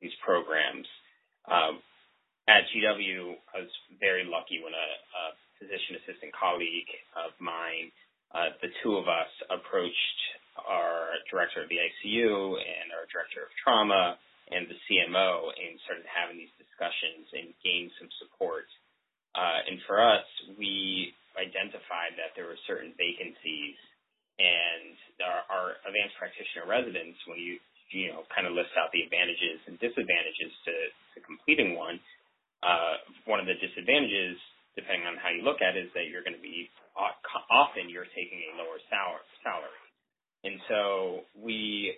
these programs. Um, at GW, I was very lucky when a, physician assistant colleague of mine, the two of us approached our director of the ICU and our director of trauma and the CMO and started having these discussions and gained some support. Uh, and for us, we identified that there were certain vacancies and our, our advanced practitioner residents, when you you know kind of list out the advantages and disadvantages to, to completing one, uh, one of the disadvantages, depending on how you look at it, is that you're going to be often you're taking a lower salary, and so we,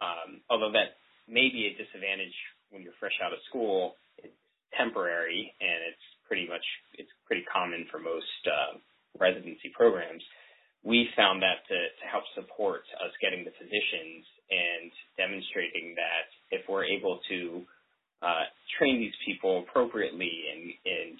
um, although that may be a disadvantage when you're fresh out of school, it's temporary and it's pretty much it's pretty common for most uh, residency programs. We found that to, to help support us getting the physicians and demonstrating that if we're able to uh, train these people appropriately and, and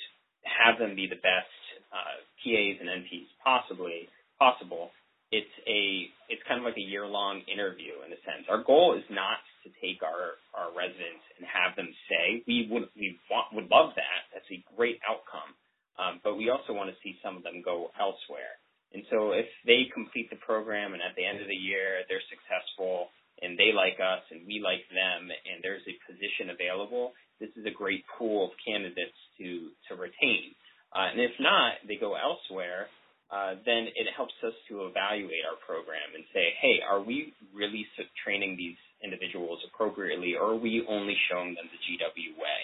have them be the best uh, PAs and NPs possibly possible, it's a it's kind of like a year long interview in a sense. Our goal is not to take our our residents and have them say We would we want, would love that. That's a great outcome. Um, but we also want to see some of them go elsewhere. And so if they complete the program and at the end of the year they're successful and they like us and we like them and there's a position available, this is a great pool of candidates to, to retain. Uh, and if not, they go elsewhere, uh, then it helps us to evaluate our program and say, hey, are we really training these individuals appropriately or are we only showing them the GW way?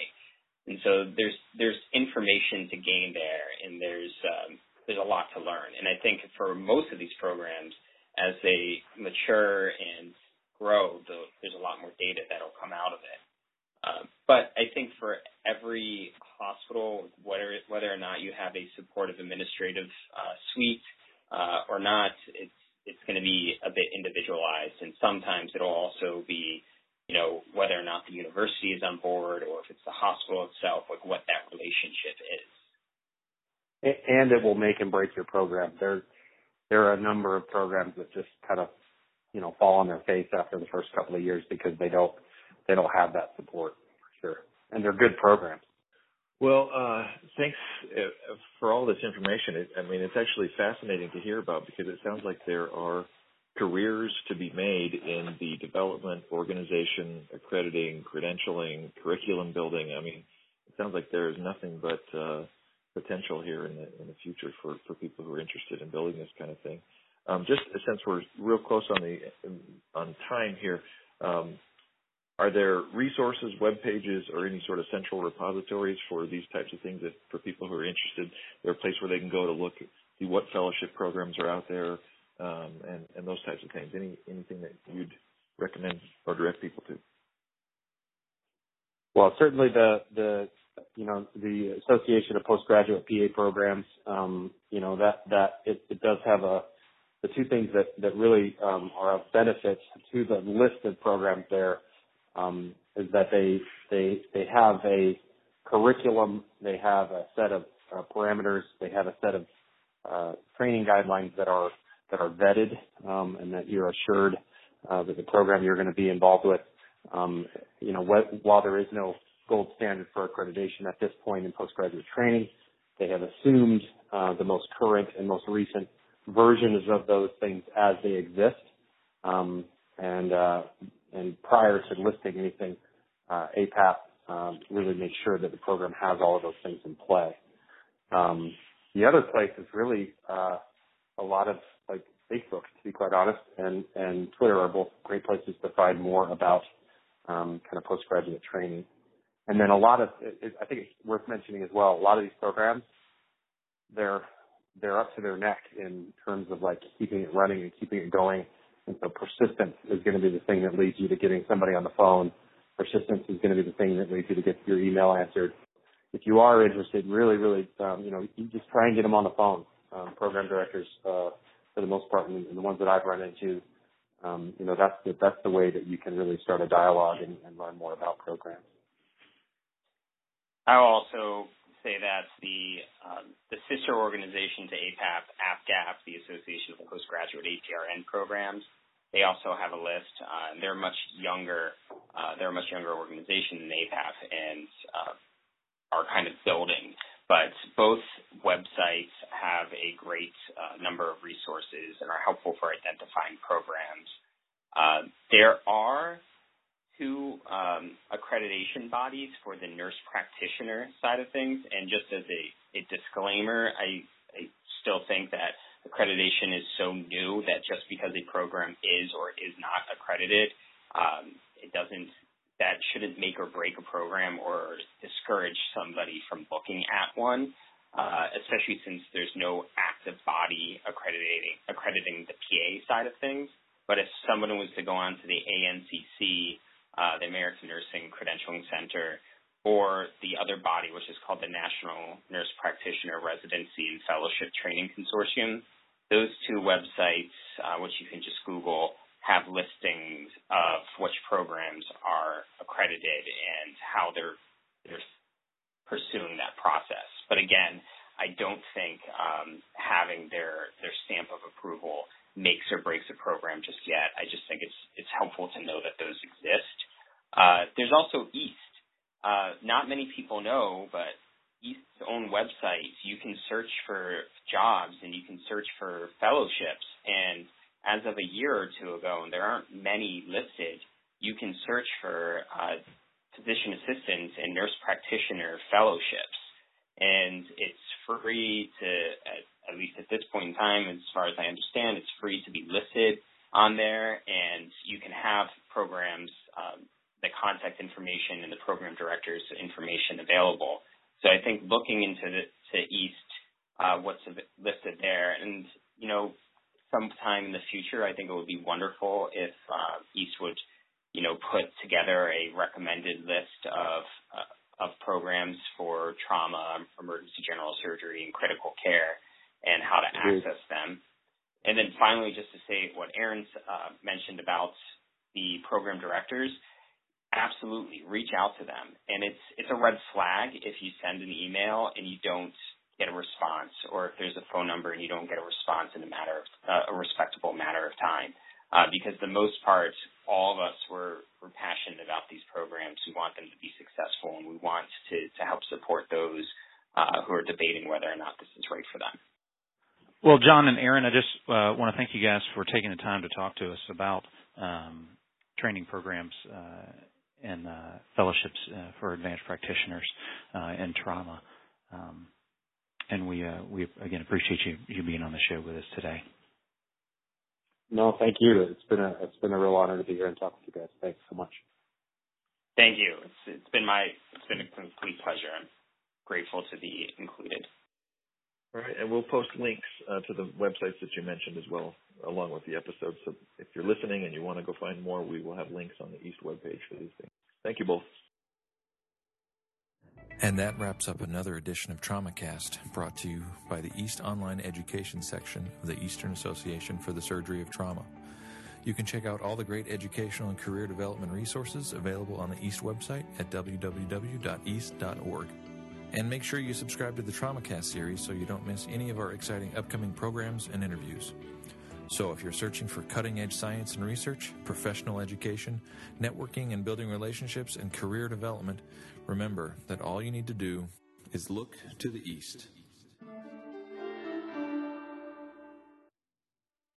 And so there's there's information to gain there, and there's um, there's a lot to learn. And I think for most of these programs, as they mature and grow, the, there's a lot more data that'll come out of it. Uh, but I think for every hospital, whether whether or not you have a supportive administrative uh, suite uh, or not, it's it's going to be a bit individualized, and sometimes it'll also be, you know, whether or not the university is on board or if it's the hospital itself, like what that relationship is. And it will make and break your program. There, there are a number of programs that just kind of, you know, fall on their face after the first couple of years because they don't, they don't have that support for sure. And they're good programs. Well, uh, thanks uh, for all this information. I mean, it's actually fascinating to hear about because it sounds like there are careers to be made in the development, organization, accrediting, credentialing, curriculum building. I mean, it sounds like there is nothing but uh, potential here in the in the future for for people who are interested in building this kind of thing. Um, just since we're real close on the on time here, um, are there resources, web pages, or any sort of central repositories for these types of things that for people who are interested? There a place where they can go to look see what fellowship programs are out there um, and, and those types of things. Any anything that you'd recommend or direct people to? Well, certainly the the you know the Association of Postgraduate PA Programs. Um, you know that that it, it does have a the two things that that really um, are of benefit to the list of programs there um, is that they they they have a curriculum, they have a set of uh, parameters, they have a set of uh, training guidelines that are that are vetted um, and that you're assured uh, that the program you're going to be involved with, um, you know, wh- while there is no gold standard for accreditation at this point in postgraduate training, they have assumed uh, the most current and most recent versions of those things as they exist. Um, and uh, and prior to listing anything, uh, APAP um, really makes sure that the program has all of those things in play. Um, the other place is really uh, a lot of like Facebook, to be quite honest, and and Twitter are both great places to find more about um, kind of postgraduate training. And then a lot of, it, I think it's worth mentioning as well. A lot of these programs, they're they're up to their neck in terms of like keeping it running and keeping it going and so persistence is going to be the thing that leads you to getting somebody on the phone. Persistence is going to be the thing that leads you to get your email answered. If you are interested, really, really, um, you know, you just try and get them on the phone. Um, program directors, uh, for the most part, and, and the ones that I've run into, um, you know, that's the, that's the way that you can really start a dialogue and, and learn more about programs. I'll also say that the um, the sister organization to APAP, APGAP, the Association of Postgraduate APRN Programs, they also have a list. Uh, they're much younger. Uh, they're a much younger organization than APAP and uh, are kind of building. But both websites have a great uh, number of resources and are helpful for identifying programs. Uh, there are two um, accreditation bodies for the nurse practitioner side of things. And just as a, a disclaimer, I, I still think that accreditation is so new that just because a program is or is not accredited, um, it doesn't that shouldn't make or break a program or discourage somebody from looking at one, uh, especially since there's no active body accrediting accrediting the PA side of things. But if someone was to go on to the ANCC, uh, the American Nursing Credentialing Center, or the other body, which is called the National Nurse Practitioner Residency and Fellowship Training Consortium, those two websites, uh, which you can just Google, have listings of which programs are accredited and how they're they're pursuing that process. But again, I don't think um, having their their stamp of approval makes or breaks a program just yet. I just think it's it's helpful to know that those exist. Uh, there's also East. Uh, not many people know, but East's own website, you can search for jobs and you can search for fellowships. And as of a year or two ago, and there aren't many listed, you can search for uh, physician assistants and nurse practitioner fellowships. And it's free to, at, at least at this point in time, as far as I understand, it's free to be listed on there, and you can have programs, um, the contact information and the program director's information available. So I think looking into the to East uh, what's listed there. And, you know, sometime in the future, I think it would be wonderful if uh, East would, you know, put together a recommended list of uh, of programs for trauma, emergency general surgery, and critical care, and how to access them. And then finally, just to say what Aaron's uh, mentioned about the program directors, absolutely reach out to them. And it's it's a red flag if you send an email and you don't get a response, or if there's a phone number and you don't get a response in a matter of uh, a respectable matter of time. Uh, because the most part, all of us were, were passionate about these programs. We want them to be successful, and we want to, to help support those uh, who are debating whether or not this is right for them. Well, John and Aaron, I just uh, want to thank you guys for taking the time to talk to us about um, training programs uh, and uh, fellowships uh, for advanced practitioners in trauma. Um, and we uh, we again appreciate you you being on the show with us today. No, thank you. It's been a it's been a real honor to be here and talk with you guys. Thanks so much. Thank you. It's it's been my it's been a complete pleasure. I'm grateful to be included. All right, and we'll post links uh, to the websites that you mentioned as well, along with the episodes. So if you're listening and you want to go find more, we will have links on the East webpage for these things. Thank you both. And that wraps up another edition of TraumaCast, brought to you by the East Online Education section of the Eastern Association for the Surgery of Trauma. You can check out all the great educational and career development resources available on the East website at www.east.org. And make sure you subscribe to the TraumaCast series so you don't miss any of our exciting upcoming programs and interviews. So, if you're searching for cutting edge science and research, professional education, networking and building relationships, and career development, remember that all you need to do is look to the east.